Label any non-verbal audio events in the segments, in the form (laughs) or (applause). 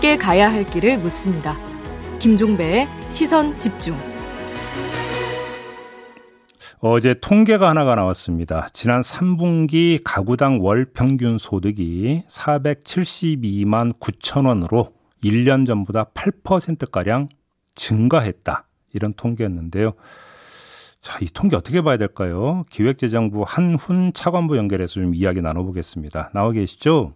함께 가야 할 길을 묻습니다. 김종배의 시선 집중. 어제 통계가 하나가 나왔습니다. 지난 3분기 가구당 월 평균 소득이 472만 9천 원으로 1년 전보다 8%가량 증가했다. 이런 통계였는데요. 자, 이 통계 어떻게 봐야 될까요? 기획재정부 한훈 차관부 연결해서 좀 이야기 나눠보겠습니다. 나와 계시죠?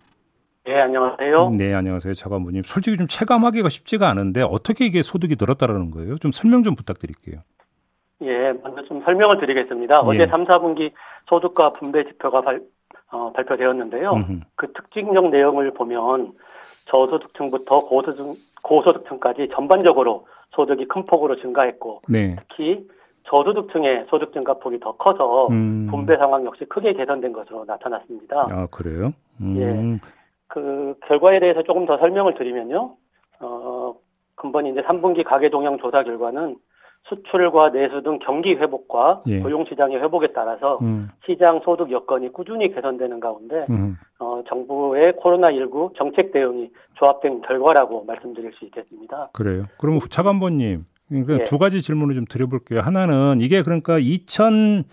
네, 안녕하세요. 네, 안녕하세요. 차관부님. 솔직히 좀 체감하기가 쉽지가 않은데 어떻게 이게 소득이 늘었다라는 거예요? 좀 설명 좀 부탁드릴게요. 예, 먼저 좀 설명을 드리겠습니다. 예. 어제 3, 4분기 소득과 분배 지표가 발, 어, 발표되었는데요. 음흠. 그 특징적 내용을 보면 저소득층부터 고소득, 고소득층까지 전반적으로 소득이 큰 폭으로 증가했고 네. 특히 저소득층의 소득 증가폭이 더 커서 음. 분배 상황 역시 크게 개선된 것으로 나타났습니다. 아 그래요? 음. 예. 그 결과에 대해서 조금 더 설명을 드리면요. 어, 근본 이제 3분기 가계 동향 조사 결과는 수출과 내수 등 경기 회복과 예. 고용 시장의 회복에 따라서 음. 시장 소득 여건이 꾸준히 개선되는 가운데 음. 어, 정부의 코로나19 정책 대응이 조합된 결과라고 말씀드릴 수 있겠습니다. 그래요. 그럼 차관보님 그러니까 예. 두 가지 질문을 좀 드려볼게요. 하나는 이게 그러니까 2020년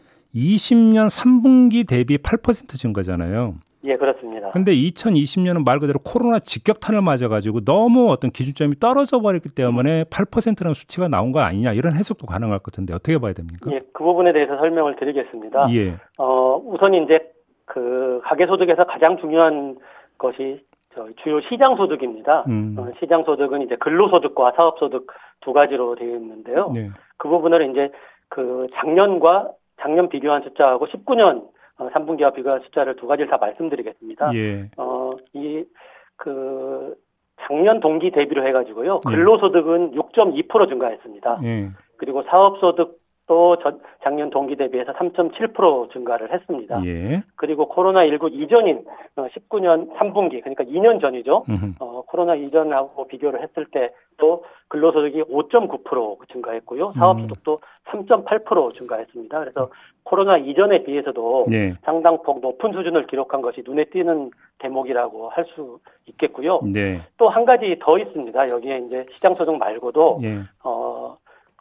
3분기 대비 8% 증가잖아요. 예, 그렇습니다. 근데 2020년은 말 그대로 코로나 직격탄을 맞아가지고 너무 어떤 기준점이 떨어져 버렸기 때문에 8%라는 수치가 나온 거 아니냐 이런 해석도 가능할 것 같은데 어떻게 봐야 됩니까? 예, 그 부분에 대해서 설명을 드리겠습니다. 예. 어, 우선 이제 그 가계소득에서 가장 중요한 것이 저 주요 시장 소득입니다. 음. 어, 시장 소득은 이제 근로소득과 사업소득 두 가지로 되어 있는데요. 네. 그 부분을 이제 그 작년과 작년 비교한 숫자하고 19년 어, 3분기와 비교한 숫자를 두 가지를 다 말씀드리겠습니다. 예. 어, 이, 그, 작년 동기 대비로 해가지고요. 예. 근로소득은 6.2% 증가했습니다. 예. 그리고 사업소득 또 작년 동기 대비해서 3.7% 증가를 했습니다. 예. 그리고 코로나19 이전인 19년 어, 3분기 그러니까 2년 전이죠. 어, 코로나 이전하고 비교를 했을 때또 근로소득이 5.9% 증가했고요. 음. 사업소득도 음. 3.8% 증가했습니다. 그래서 코로나 이전에 비해서도 예. 상당폭 높은 수준을 기록한 것이 눈에 띄는 대목이라고 할 수 있겠고요. 네. 또한 가지 더 있습니다. 여기에 이제 시장 소득 말고도 예. 어,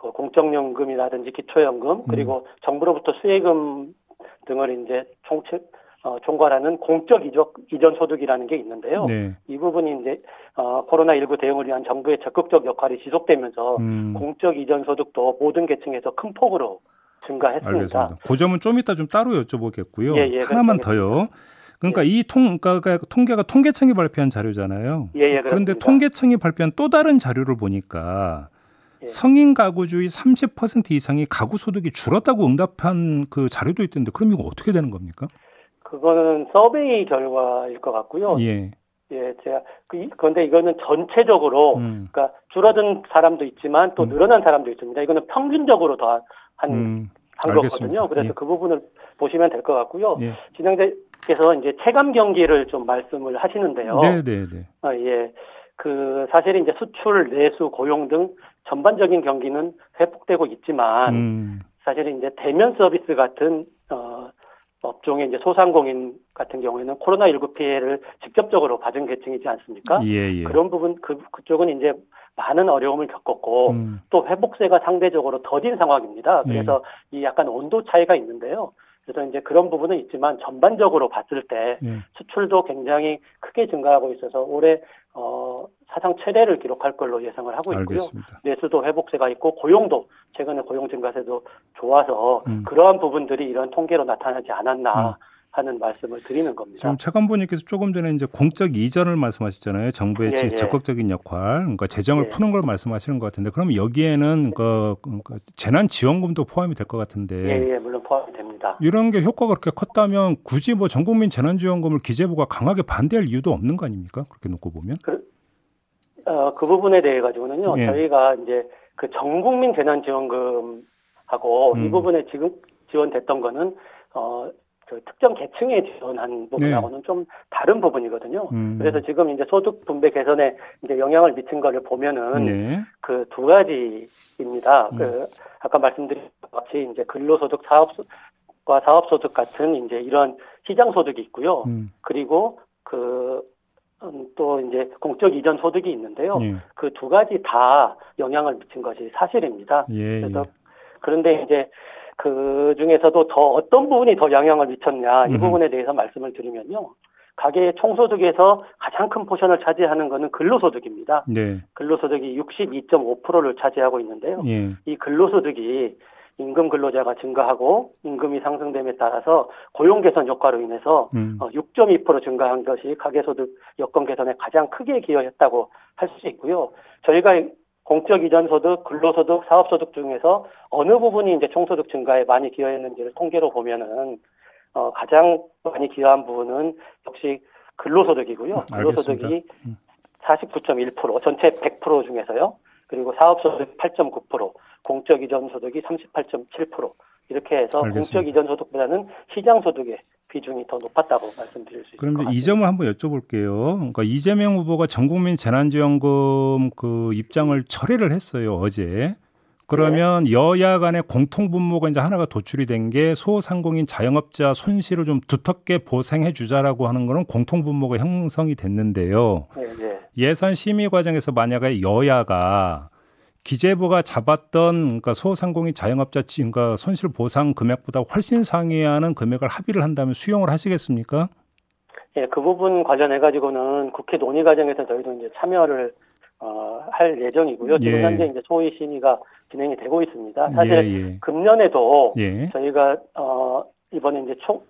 그 공적연금이라든지 기초연금 그리고 음. 정부로부터 수혜금 등을 이제 총책 어, 총괄하는 공적 이적, 이전 소득이라는 게 있는데요. 네. 이 부분이 이제 어, 코로나19 대응을 위한 정부의 적극적 역할이 지속되면서 음. 공적 이전 소득도 모든 계층에서 큰 폭으로 증가했습니다. 알겠습니다. 그 점은 좀 이따 좀 따로 여쭤보겠고요. 예, 예, 하나만 더요. 그러니까 예. 이 통, 그러니까 통계가 통계청이 발표한 자료잖아요. 예, 예, 그런데 통계청이 발표한 또 다른 자료를 보니까 예. 성인 가구주의 30% 이상이 가구 소득이 줄었다고 응답한 그 자료도 있던데 그럼 이거 어떻게 되는 겁니까? 그거는 서베이 결과일 것 같고요. 예. 예, 제가 그 그런데 이거는 전체적으로 음. 그러니까 줄어든 사람도 있지만 또 음. 늘어난 사람도 있습니다. 이거는 평균적으로 더한 음. 한 거거든요. 그래서 예. 그 부분을 보시면 될 것 같고요. 예. 진행자께서 이제 체감 경기를 좀 말씀을 하시는데요. 네, 네, 네. 아, 예. 그 사실 이제 수출, 내수, 고용 등 전반적인 경기는 회복되고 있지만 음. 사실 이제 대면 서비스 같은 어 업종의 이제 소상공인 같은 경우에는 코로나19 피해를 직접적으로 받은 계층이지 않습니까? 예, 예. 그런 부분 그 그쪽은 이제 많은 어려움을 겪었고 음. 또 회복세가 상대적으로 더딘 상황입니다. 그래서 예. 이 약간 온도 차이가 있는데요. 그래서 이제 그런 부분은 있지만 전반적으로 봤을 때 예. 수출도 굉장히 크게 증가하고 있어서 올해 어 사상 최대를 기록할 걸로 예상을 하고 있고요. 알겠습니다. 내수도 회복세가 있고 고용도 최근에 고용 증가세도 좋아서 음. 그러한 부분들이 이런 통계로 나타나지 않았나 음. 하는 말씀을 드리는 겁니다. 지금 차관보님께서 조금 전에 이제 공적 이전을 말씀하셨잖아요. 정부의 예, 예. 적극적인 역할, 그러니까 재정을 예. 푸는 걸 말씀하시는 것 같은데, 그럼 여기에는 그, 그 재난 지원금도 포함이 될 것 같은데. 예, 예, 물론 포함이 됩니다. 이런 게 효과가 그렇게 컸다면 굳이 뭐 전국민 재난지원금을 기재부가 강하게 반대할 이유도 없는 거 아닙니까? 그렇게 놓고 보면. 그, 어, 그 부분에 대해 가지고는요, 예. 저희가 이제 그 전국민 재난지원금하고 음. 이 부분에 지금 지원됐던 거는 어, 그 특정 계층에 지원한 부분하고는 네. 좀 다른 부분이거든요. 음. 그래서 지금 이제 소득 분배 개선에 이제 영향을 미친 거를 보면은 네. 그두 가지입니다. 음. 그 아까 말씀드린 것 같이 이제 근로소득 사업과 사업소득 같은 이제 이런 시장 소득이 있고요. 음. 그리고 그, 음, 또 이제 공적 이전 소득이 있는데요. 예. 그두 가지 다 영향을 미친 것이 사실입니다. 예, 그래서 예. 그런데 이제 그 중에서도 더 어떤 부분이 더 영향을 미쳤냐 이 음. 부분에 대해서 말씀을 드리면요. 가계 총소득에서 가장 큰 포션을 차지하는 것은 근로소득입니다. 네. 근로소득이 62.5%를 차지하고 있는데요. 예. 이 근로소득이 임금 근로자가 증가하고 임금이 상승됨에 따라서 고용 개선 효과로 인해서 음. 6.2% 어, 증가한 것이 가계소득 여건 개선에 가장 크게 기여했다고 할 수 있고요. 저희가 공적 이전 소득, 근로소득, 사업소득 중에서 어느 부분이 이제 총소득 증가에 많이 기여했는지를 통계로 보면은 어, 가장 많이 기여한 부분은 역시 근로소득이고요. 음, 근로소득이 49.1% 음. 전체 100% 중에서요. 그리고 사업소득 8.9%, 공적 이전 소득이 38.7% 이렇게 해서 알겠습니다. 공적 이전 소득보다는 시장 소득의 비중이 더 높았다고 말씀드릴 수 있습니다. 그럼 이 점을 한번 여쭤볼게요. 그러니까 이재명 후보가 전국민 재난지원금 그 입장을 철회를 했어요 어제. 그러면 네. 여야 간의 공통 분모가 이제 하나가 도출이 된 게 소상공인 자영업자 손실을 좀 두텁게 보상해 주자라고 하는 거는 공통 분모가 형성이 됐는데요. 네, 네. 예산 심의 과정에서 만약에 여야가 기재부가 잡았던 그러니까 소상공인 자영업자 그러니까 손실 보상 금액보다 훨씬 상회하는 금액을 합의를 한다면 수용을 하시겠습니까? 예, 그 부분 관련해 가지고는 국회 논의 과정에서 저희도 이제 참여를 어, 할 예정이고요. 지금 예. 현재 이제 소위 심의가 진행이 되고 있습니다. 사실 예, 예. 금년에도 예. 저희가 어 이번에 이제 총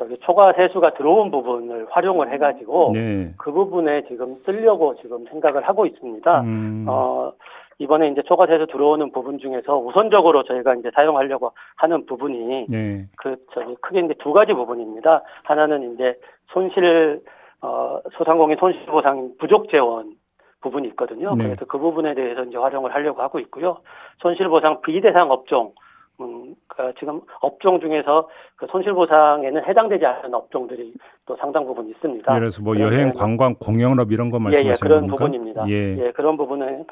저기 초과 세수가 들어온 부분을 활용을 해가지고 네. 그 부분에 지금 쓰려고 지금 생각을 하고 있습니다. 음. 어 이번에 이제 초과 세수 들어오는 부분 중에서 우선적으로 저희가 이제 사용하려고 하는 부분이 네. 그 저기 크게 이제 두 가지 부분입니다. 하나는 이제 손실 어 소상공인 손실보상 부족 재원 부분이 있거든요. 네. 그래서 그 부분에 대해서 이제 활용을 하려고 하고 있고요. 손실보상 비대상 업종, 음, 그 지금 업종 중에서 그 손실보상에는 해당되지 않는 업종들이 또 상당 부분 있습니다. 그래서 뭐 여행, 관광, 공영업 이런 거 말씀하시는 예, 예, 그런 겁니까? 부분입니다. 예. 예, 그런 부분은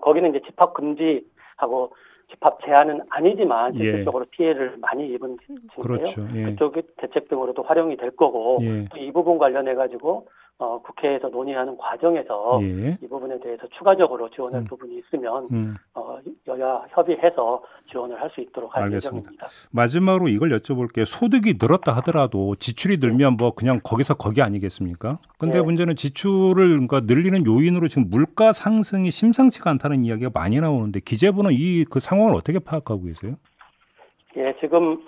거기는 이제 집합 금지하고 집합 제한은 아니지만 예. 실질적으로 예. 피해를 많이 입은. 그렇죠. 예. 그쪽의 대책 등으로도 활용이 될 거고 예. 이 부분 관련해 가지고 어, 국회에서 논의하는 과정에서 예. 이 부분에 대해서 추가적으로 지원할 음. 부분이 있으면 음. 어, 여야 협의해서 지원을 할 수 있도록 할 알겠습니다. 예정입니다. 마지막으로 이걸 여쭤볼게요. 소득이 늘었다 하더라도 지출이 늘면 뭐 그냥 거기서 거기 아니겠습니까? 근데 네. 문제는 지출을 그러니까 늘리는 요인으로 지금 물가 상승이 심상치가 않다는 이야기가 많이 나오는데 기재부는 이 그 상황을 어떻게 파악하고 계세요? 예, 지금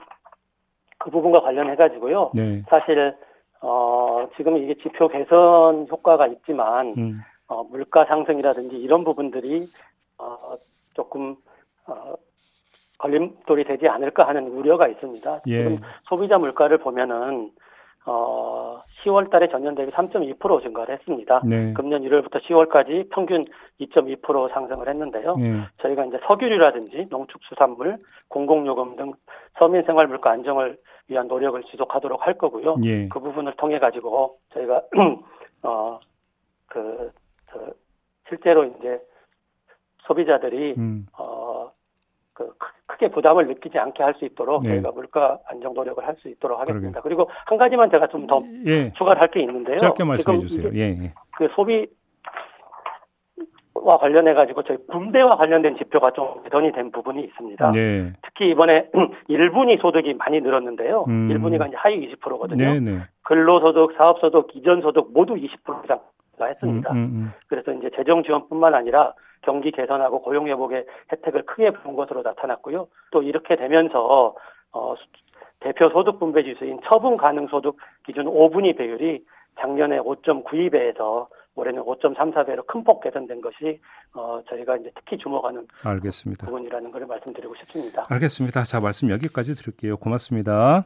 그 부분과 관련해 가지고요. 네. 사실 어, 지금 이게 지표 개선 효과가 있지만, 음. 어, 물가 상승이라든지 이런 부분들이, 어, 조금, 어, 걸림돌이 되지 않을까 하는 우려가 있습니다. 예. 지금 소비자 물가를 보면은, 어, 10월 달에 전년 대비 3.2% 증가를 했습니다. 네. 금년 1월부터 10월까지 평균 2.2% 상승을 했는데요. 예. 저희가 이제 석유류라든지 농축수산물, 공공요금 등 서민 생활 물가 안정을 위한 노력을 지속하도록 할 거고요. 예. 그 부분을 통해 가지고 저희가 (clears throat) 어그 실제로 이제 소비자들이 음. 어그 크게 부담을 느끼지 않게 할 수 있도록 네. 저희가 물가 안정 노력을 할 수 있도록 하겠습니다. 그러게. 그리고 한 가지만 제가 좀더 예. 추가를 할 게 있는데요. 짧게 말씀해 주세요. 예, 예. 그 소비 와 관련해 가지고 저희 군대와 관련된 지표가 좀 개선이 된 부분이 있습니다. 네. 특히 이번에 (clears throat) 1분위 소득이 많이 늘었는데요. 음. 1분위가 이제 하위 20%거든요. 네, 네. 근로소득, 사업소득, 이전소득 모두 20% 이상 했습니다. 음, 음, 음, 그래서 이제 재정 지원뿐만 아니라 경기 개선하고 고용 회복의 혜택을 크게 본 것으로 나타났고요. 또 이렇게 되면서 어 대표 소득 분배 지수인 처분 가능 소득 기준 5분위 배율이 작년에 5.92배에서 올해는 5.34배로 큰 폭 개선된 것이 어, 저희가 이제 특히 주목하는 알겠습니다. 부분이라는 걸 말씀드리고 싶습니다. 알겠습니다. 자 말씀 여기까지 드릴게요. 고맙습니다.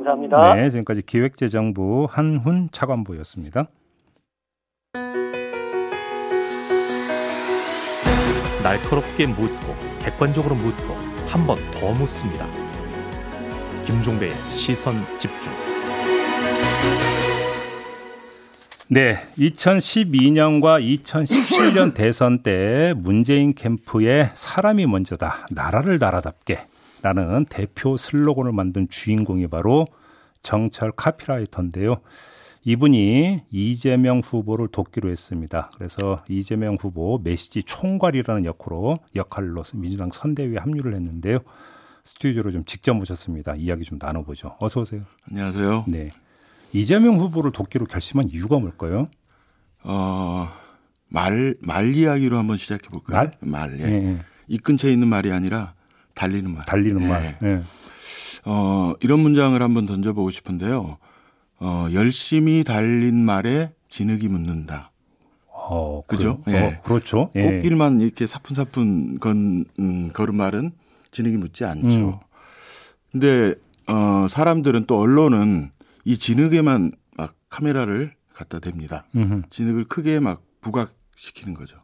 예, 감사합니다. 네, 지금까지 기획재정부 한훈 차관보였습니다. 날카롭게 묻고 객관적으로 묻고 한 번 더 묻습니다. 김종배의 시선 집중. 네, 2012년과 2017년 (laughs) 대선 때 문재인 캠프의 사람이 먼저다, 나라를 나라답게 라는 대표 슬로건을 만든 주인공이 바로 정철 카피라이터인데요. 이분이 이재명 후보를 돕기로 했습니다. 그래서 이재명 후보 메시지 총괄이라는 역할로 역할로 민주당 선대위에 합류를 했는데요. 스튜디오로 좀 직접 모셨습니다. 이야기 좀 나눠보죠. 어서 오세요. 안녕하세요. 네. 이재명 후보를 돕기로 결심한 이유가 뭘까요? 어, 말, 말 이야기로 한번 시작해 볼까요? 말? 말, 예. 예. 이 근처에 있는 말이 아니라 달리는 말. 달리는 예. 말. 예. 어, 이런 문장을 한번 던져보고 싶은데요. 어, 열심히 달린 말에 진흙이 묻는다. 어, 그죠? 그, 예. 어, 그렇죠. 예. 꽃길만 이렇게 사뿐사뿐 건, 음, 걸은 말은 진흙이 묻지 않죠. 음. 근데, 어, 사람들은 또 언론은 이 진흙에만 막 카메라를 갖다 댑니다. 음흠. 진흙을 크게 막 부각시키는 거죠.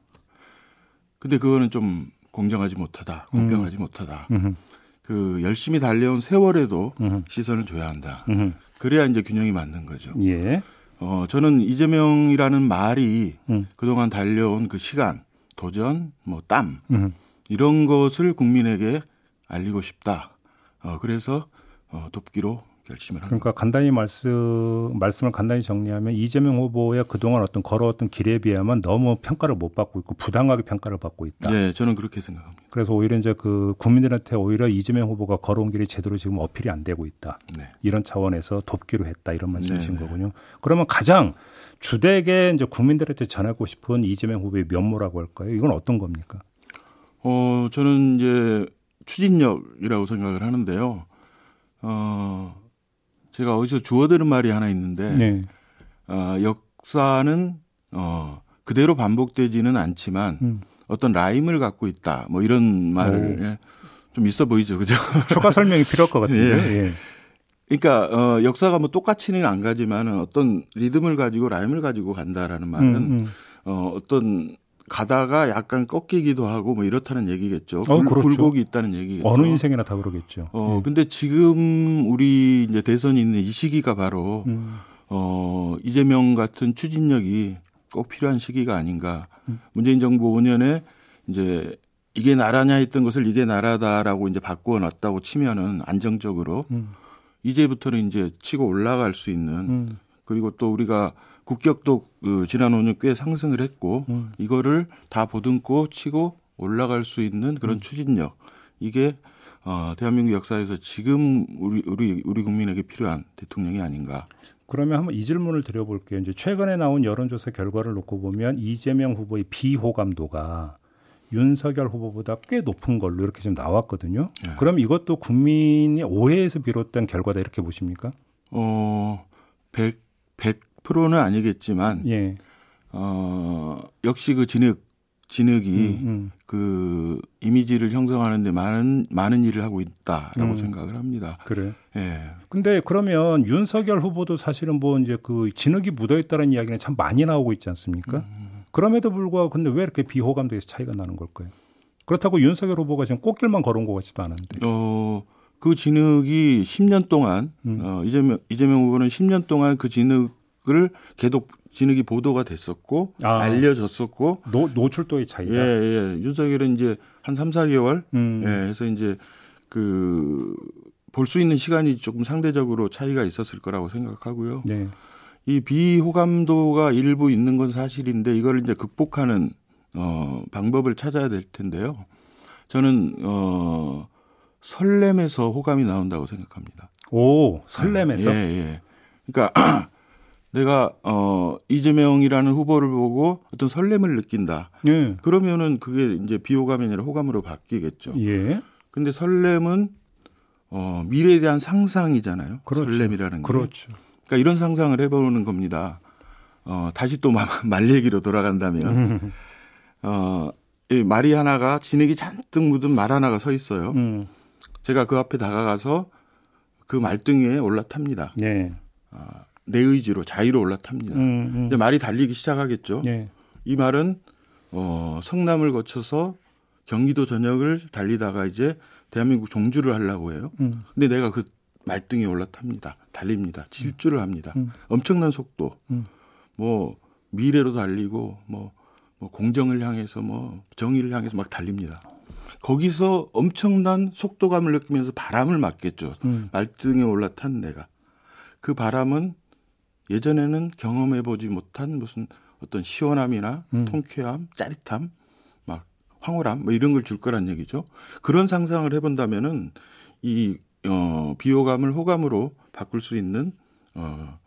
근데 그거는 좀 공정하지 못하다, 공평하지 음. 못하다. 음흠. 그 열심히 달려온 세월에도 음흠. 시선을 줘야 한다. 그래야 이제 균형이 맞는 거죠. 예. 어, 저는 이재명이라는 말이 음. 그동안 달려온 그 시간, 도전, 뭐 땀, 이런 것을 국민에게 알리고 싶다. 어, 그래서 어, 돕기로 결심을 한 그러니까 간단히 말씀 말씀을 간단히 정리하면 이재명 후보의 그동안 어떤 걸어왔던 길에 비하면 너무 평가를 못 받고 있고 부당하게 평가를 받고 있다. 네, 저는 그렇게 생각합니다. 그래서 오히려 이제 그 국민들한테 오히려 이재명 후보가 걸어온 길이 제대로 지금 어필이 안 되고 있다. 네. 이런 차원에서 돕기로 했다 이런 말씀이신 네, 네. 거군요. 그러면 가장 주되게 이제 국민들한테 전하고 싶은 이재명 후보의 면모라고 할까요? 이건 어떤 겁니까? 어, 저는 이제 추진력이라고 생각을 하는데요. 어, 제가 어디서 주워들은 말이 하나 있는데 네. 어, 역사는 어, 그대로 반복되지는 않지만 음. 어떤 라임을 갖고 있다. 뭐 이런 말을 예, 좀 있어 보이죠, 그죠? (laughs) 추가 설명이 필요할 것 같은데. 예. 예. 그러니까 어, 역사가 뭐 똑같이는 안 가지만 어떤 리듬을 가지고 라임을 가지고 간다라는 말은 음, 음. 어, 어떤 가다가 약간 꺾이기도 하고 뭐 이렇다는 얘기겠죠. 어, 굴, 그렇죠. 굴곡이 있다는 얘기겠죠. 어느 인생이나 다 그러겠죠. 어, 예. 근데 지금 우리 이제 대선이 있는 이 시기가 바로 음. 어, 이재명 같은 추진력이 꼭 필요한 시기가 아닌가. 음. 문재인 정부 5년에 이제 이게 나라냐 했던 것을 이게 나라다라고 이제 바꾸어 놨다고 치면은 안정적으로 음. 이제부터는 이제 치고 올라갈 수 있는 음. 그리고 또 우리가 국격도 그 지난 5년 꽤 상승을 했고 음. 이거를 다 보듬고 치고 올라갈 수 있는 그런 음. 추진력 이게 어 대한민국 역사에서 지금 우리 우리 우리 국민에게 필요한 대통령이 아닌가. 그러면 한번 이 질문을 드려볼게요. 이제 최근에 나온 여론조사 결과를 놓고 보면 이재명 후보의 비호감도가 윤석열 후보보다 꽤 높은 걸로 이렇게 지금 나왔거든요. 네. 그럼 이것도 국민이 오해에서 비롯된 결과다 이렇게 보십니까? 어, 100, 100 프로는 아니겠지만 예. 어 역시 그 진흙 진흙이 음, 음. 그 이미지를 형성하는데 많은 많은 일을 하고 있다라고 음. 생각을 합니다. 그래. 예. 근데 그러면 윤석열 후보도 사실은 뭐 이제 그 진흙이 묻어 있다는 이야기는 참 많이 나오고 있지 않습니까? 음. 그럼에도 불구하고 근데 왜 이렇게 비호감도에서 차이가 나는 걸까요? 그렇다고 윤석열 후보가 지금 꽃길만 걸어온 것 같지도 않은데. 어, 그 진흙이 10년 동안 음. 어, 이재명 이재명 후보는 10년 동안 그 진흙 을 계속 진흙이 보도가 됐었고 아, 알려졌었고 노, 노출도의 차이다. 예, 예. 윤석열은 이제 한 3, 4개월 음. 예, 그래서 이제 그 볼 수 있는 시간이 조금 상대적으로 차이가 있었을 거라고 생각하고요. 네. 이 비호감도가 일부 있는 건 사실인데 이걸 이제 극복하는 어 방법을 찾아야 될 텐데요. 저는 어 설렘에서 호감이 나온다고 생각합니다. 오, 설렘에서? 예, 예. 그러니까 (clears throat) 내가 어 이재명이라는 후보를 보고 어떤 설렘을 느낀다. 예. 그러면은 그게 이제 비호감이 아니라 호감으로 바뀌겠죠. 예. 근데 설렘은 어 미래에 대한 상상이잖아요. 그렇죠. 설렘이라는 게. 그렇죠. 그러니까 이런 상상을 해 보는 겁니다. 어 다시 또 말 (laughs) 얘기로 돌아간다면 어. 이 말이 하나가 진흙이 잔뜩 묻은 말 하나가 서 있어요. 음. 제가 그 앞에 다가가서 그 말등에 올라탑니다. 네. 어, 내 의지로 자유로 올라탑니다. 음, 음. 이제 말이 달리기 시작하겠죠. 네. 이 말은 어, 성남을 거쳐서 경기도 전역을 달리다가 이제 대한민국 종주를 하려고 해요. 음. 근데 내가 그 말등에 올라탑니다. 달립니다. 질주를 합니다. 음. 엄청난 속도. 음. 뭐 미래로 달리고 뭐, 뭐 공정을 향해서 뭐 정의를 향해서 막 달립니다. 거기서 엄청난 속도감을 느끼면서 바람을 맞겠죠. 음. 말등에 올라탄 내가. 그 바람은 예전에는 경험해 보지 못한 무슨 어떤 시원함이나 음. 통쾌함, 짜릿함, 막 황홀함 뭐 이런 걸 줄 거란 얘기죠. 그런 상상을 해본다면은 이 어, 비호감을 호감으로 바꿀 수 있는 어,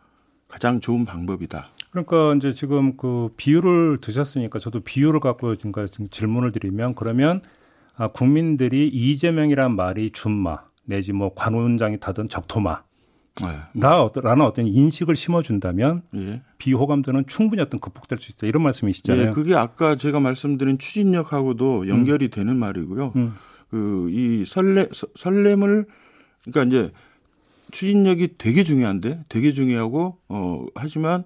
가장 좋은 방법이다. 그러니까 이제 지금 그 비유를 드셨으니까 저도 비유를 갖고 그러니까 질문을 드리면 그러면 아, 국민들이 이재명이란 말이 준마 내지 뭐 관원장이 타든 적토마 네. 나라는 어떤 인식을 심어준다면 예. 비호감도는 충분히 어떤 극복될 수 있다 이런 말씀이시잖아요. 예, 그게 아까 제가 말씀드린 추진력하고도 연결이 음. 되는 말이고요. 음. 그이 설레 설렘을 그러니까 이제 추진력이 되게 중요한데 되게 중요하고 어 하지만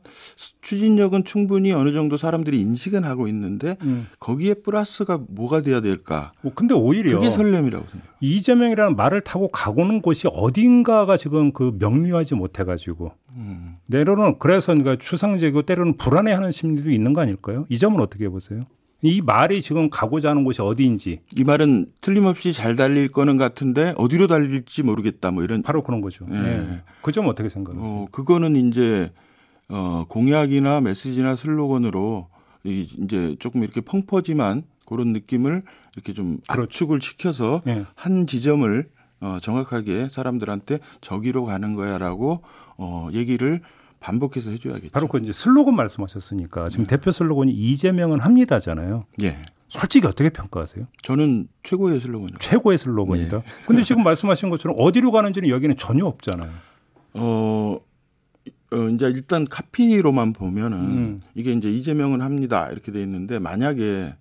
추진력은 충분히 어느 정도 사람들이 인식은 하고 있는데 음. 거기에 플러스가 뭐가 돼야 될까? 어, 근데 오히려 그게 설렘이라고 생각해요. 이재명이라는 말을 타고 가고는 곳이 어딘가가 지금 그 명료하지 못해 가지고 음. 내로는 그래서 그러니까 추상적이고 때로는 불안해하는 심리도 있는 거 아닐까요? 이 점은 어떻게 보세요? 이 말이 지금 가고자 하는 곳이 어디인지. 이 말은 틀림없이 잘 달릴 거는 같은데 어디로 달릴지 모르겠다 뭐 이런. 바로 그런 거죠. 예. 네. 그점 어떻게 생각하세요? 어, 그거는 이제 어, 공약이나 메시지나 슬로건으로 이 이제 조금 이렇게 펑퍼짐한 그런 느낌을 이렇게 좀 그렇죠. 압축을 시켜서 네. 한 지점을 어, 정확하게 사람들한테 저기로 가는 거야라고 어, 얘기를 반복해서 해줘야겠죠. 바로 그 이제 슬로건 말씀하셨으니까 지금 네. 대표 슬로건이 이재명은 합니다잖아요. 예. 솔직히 어떻게 평가하세요? 저는 최고의 슬로건이요. 최고의 슬로건이다. 예. (laughs) 근데 지금 말씀하신 것처럼 어디로 가는지는 여기는 전혀 없잖아요. 어, 어 이제 일단 카피로만 보면은 음. 이게 이제 이재명은 합니다 이렇게 돼 있는데 만약에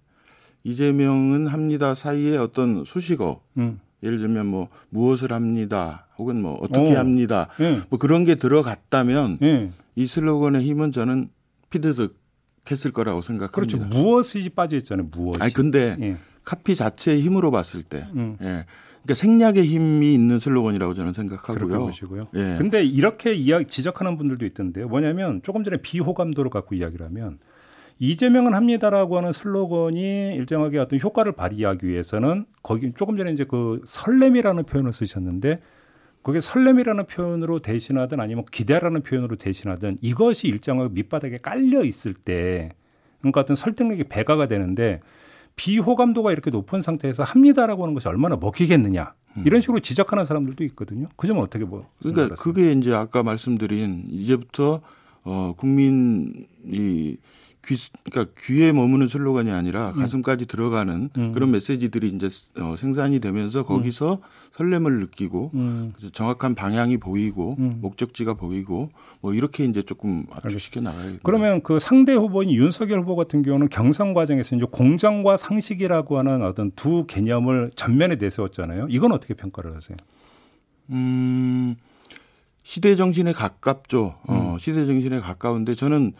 이재명은 합니다 사이에 어떤 수식어 음. 예를 들면 뭐 무엇을 합니다 혹은 뭐 어떻게 오. 합니다 네. 뭐 그런 게 들어갔다면 네. 이 슬로건의 힘은 저는 피드득했을 거라고 생각합니다. 그렇죠. 무엇이 빠져 있잖아요. 무엇이. 아니 근데 예. 카피 자체의 힘으로 봤을 때, 음. 예. 그러니까 생략의 힘이 있는 슬로건이라고 저는 생각하고요. 그렇게 보시고요. 예. 근데 이렇게 이야기 지적하는 분들도 있던데요. 뭐냐면 조금 전에 비호감도를 갖고 이야기를 하면 이재명은 합니다라고 하는 슬로건이 일정하게 어떤 효과를 발휘하기 위해서는 거기 조금 전에 이제 그 설렘이라는 표현을 쓰셨는데 그게 설렘이라는 표현으로 대신하든 아니면 기대라는 표현으로 대신하든 이것이 일정하게 밑바닥에 깔려 있을 때 그러니까 어떤 설득력이 배가가 되는데 비호감도가 이렇게 높은 상태에서 합니다라고 하는 것이 얼마나 먹히겠느냐 음. 이런 식으로 지적하는 사람들도 있거든요. 그 점은 어떻게 뭐 그러니까 그게 이제 아까 말씀드린 이제부터 어 국민이 귀, 그러니까 귀에 머무는 슬로건이 아니라 음. 가슴까지 들어가는 음. 그런 메시지들이 이제 어, 생산이 되면서 거기서 음. 설렘을 느끼고 음. 정확한 방향이 보이고 음. 목적지가 보이고 뭐 이렇게 이제 조금 압축시켜 나가야 그러면 그 상대 후보인 윤석열 후보 같은 경우는 경선 과정에서 이제 공정과 상식이라고 하는 어떤 두 개념을 전면에 내세웠잖아요. 이건 어떻게 평가를 하세요? 음. 시대 정신에 가깝죠. 어, 음. 시대 정신에 가까운데 저는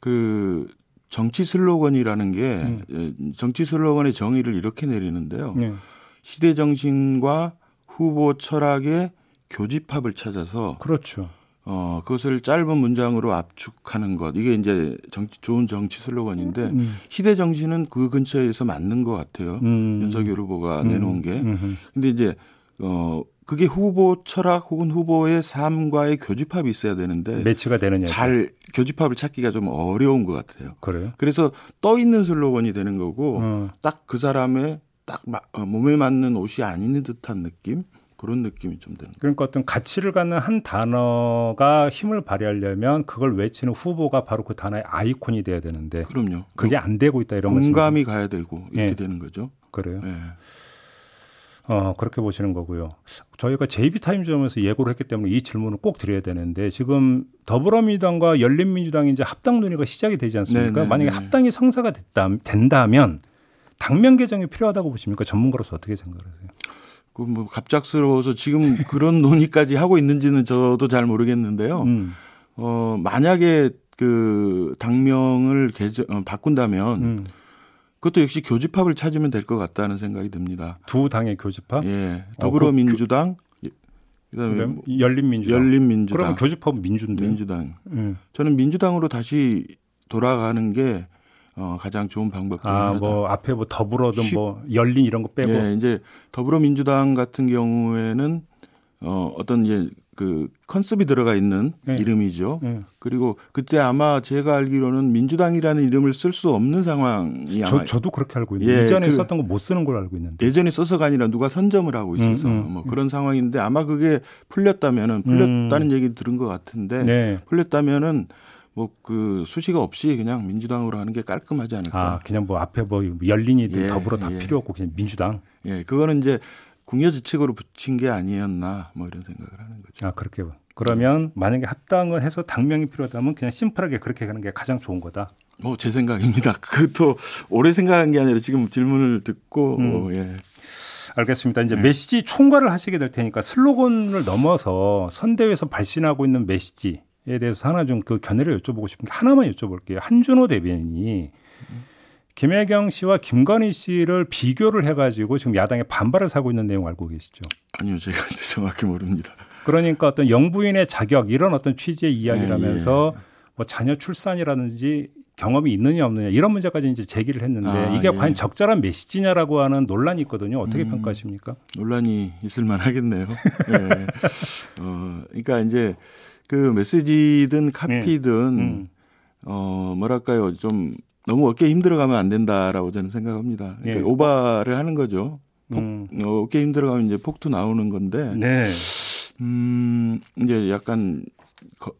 그 정치 슬로건이라는 게 음. 예, 정치 슬로건의 정의를 이렇게 내리는데요. 네. 시대 정신과 후보 철학의 교집합을 찾아서 그렇죠. 어, 그것을 짧은 문장으로 압축하는 것. 이게 이제 정치, 좋은 정치 슬로건인데 음. 시대 정신은 그 근처에서 맞는 것 같아요. 음. 윤석열 후보가 음. 내놓은 게. 음흠. 근데 이제 어, 그게 후보 철학 혹은 후보의 삶과의 교집합이 있어야 되는데 매치가 되느냐 잘 교집합을 찾기가 좀 어려운 것 같아요. 그래요? 그래서 떠 있는 슬로건이 되는 거고 어. 딱그 사람의 딱 어, 몸에 맞는 옷이 아닌 듯한 느낌 그런 느낌이 좀 드는. 그러니까 어떤 가치를 갖는 한 단어가 힘을 발휘하려면 그걸 외치는 후보가 바로 그 단어의 아이콘이 돼야 되는데. 그럼요. 그게 안 되고 있다 이런 공감이 가야 되고 이렇게 네. 되는 거죠. 그래요. 네. 어, 그렇게 보시는 거고요. 저희가 JB타임즈점에서 예고를 했기 때문에 이 질문을 꼭 드려야 되는데 지금 더불어민주당과 열린민주당이 이제 합당 논의가 시작이 되지 않습니까? 네네 네, 만약에 네. 합당이 성사가 됐다, 된다면 당면 개정이 필요하다고 보십니까? 전문가로서 어떻게 생각하세요? 그 뭐 갑작스러워서 지금 (laughs) 그런 논의까지 하고 있는지는 저도 잘 모르겠는데요. 음. 어, 만약에 그 당명을 개정, 어, 바꾼다면 음. 그것도 역시 교집합을 찾으면 될 것 같다는 생각이 듭니다. 두 당의 교집합? 예. 어, 더불어민주당, 그, 그다음에 뭐 열린민주당. 열린민주당. 그러면 교집합은 민주인데. 민주당. 음. 저는 민주당으로 다시 돌아가는 게 어, 가장 좋은 방법 중 아, 하나다. 뭐 앞에 뭐 더불어든 쉬... 뭐 열린 이런 거 빼고. 예, 이제 더불어민주당 같은 경우에는 어, 어떤 이제 그 컨셉이 들어가 있는 네. 이름이죠. 네. 그리고 그때 아마 제가 알기로는 민주당이라는 이름을 쓸 수 없는 상황이 저, 아마 저도 그렇게 알고 있는데 예, 예전에 그, 썼던 거 못 쓰는 걸 알고 있는데 예전에 써서가 아니라 누가 선점을 하고 있어서 음, 음, 뭐 그런 상황인데 아마 그게 풀렸다면은 풀렸다는 음. 얘기 들은 것 같은데 네. 풀렸다면은 뭐그 수식어 없이 그냥 민주당으로 하는 게 깔끔하지 않을까. 아 그냥 뭐 앞에 뭐 열린이든 예, 더불어 다 예. 필요 없고 그냥 민주당. 예, 그거는 이제 궁여지책으로 붙인 게 아니었나 뭐 이런 생각을 하는 거죠. 아 그렇게 그러면 만약에 합당을 해서 당명이 필요하다면 그냥 심플하게 그렇게 가는 게 가장 좋은 거다. 뭐 제 생각입니다. (laughs) 그것도 오래 생각한 게 아니라 지금 질문을 듣고 음. 어, 예. 알겠습니다. 이제 네. 메시지 총괄을 하시게 될 테니까 슬로건을 넘어서 선대위에서 발신하고 있는 메시지에 대해서 하나 좀 그 견해를 여쭤보고 싶은 게 하나만 여쭤볼게요. 한준호 대변인이 김혜경 씨와 김건희 씨를 비교를 해가지고 지금 야당에 반발을 사고 있는 내용 알고 계시죠? 아니요, 제가 정확히 모릅니다. 그러니까 어떤 영부인의 자격 이런 어떤 취지의 이야기라면서 예, 예. 뭐 자녀 출산이라든지 경험이 있느냐 없느냐 이런 문제까지 이제 제기를 했는데 아, 이게 예. 과연 적절한 메시지냐라고 하는 논란이 있거든요. 어떻게 음, 평가하십니까? 논란이 있을 만하겠네요. 네. 어, 그러니까 이제 그 메시지든 카피든 음. 어 뭐랄까요 좀 너무 어깨 힘들어가면 안 된다라고 저는 생각합니다. 그러니까 예. 오바를 하는 거죠. 폭, 음. 어, 어깨 힘들어가면 이제 폭투 나오는 건데. 네. 음, 이제 약간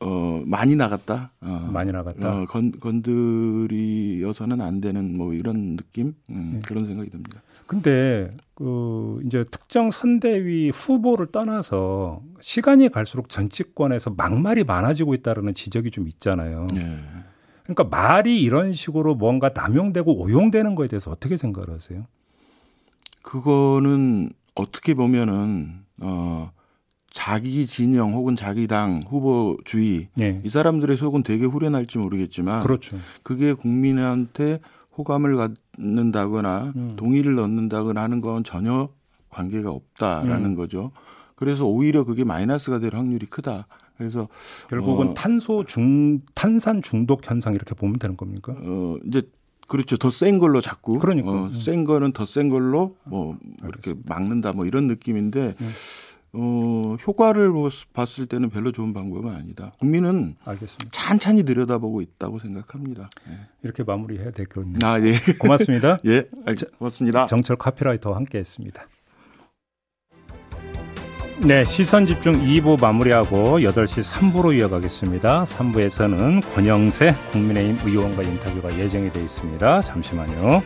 어, 많이 나갔다. 어, 많이 나갔다. 어, 건, 건드리어서는 안 되는 뭐 이런 느낌? 음, 네. 그런 생각이 듭니다. 근데 그 이제 특정 선대위 후보를 떠나서 시간이 갈수록 정치권에서 막말이 많아지고 있다는 지적이 좀 있잖아요. 네. 그러니까 말이 이런 식으로 뭔가 남용되고 오용되는 거에 대해서 어떻게 생각을 하세요? 그거는 어떻게 보면은 어 자기 진영 혹은 자기 당 후보 주의 네. 이 사람들의 속은 되게 후련할지 모르겠지만 그렇죠. 그게 국민한테 호감을 갖는다거나 음. 동의를 얻는다거나 하는 건 전혀 관계가 없다라는 음. 거죠. 그래서 오히려 그게 마이너스가 될 확률이 크다. 그래서 결국은 어, 탄소 중 탄산 중독 현상 이렇게 보면 되는 겁니까? 어 이제 그렇죠. 더 센 걸로 자꾸 그러니까 어, 음. 센 거는 더 센 걸로 뭐 이렇게 막는다 뭐 이런 느낌인데 음. 어, 효과를 봤을 때는 별로 좋은 방법은 아니다. 국민은 알겠습니다. 찬찬히 들여다보고 있다고 생각합니다. 네. 이렇게 마무리해야 되겠군요. 아, 예. 고맙습니다. (laughs) 예, 고맙습니다. 정철 카피라이터와 함께했습니다. 네, 시선 집중 2부 마무리하고 8시 3부로 이어가겠습니다. 3부에서는 권영세 국민의힘 의원과 인터뷰가 예정이 되어 있습니다. 잠시만요.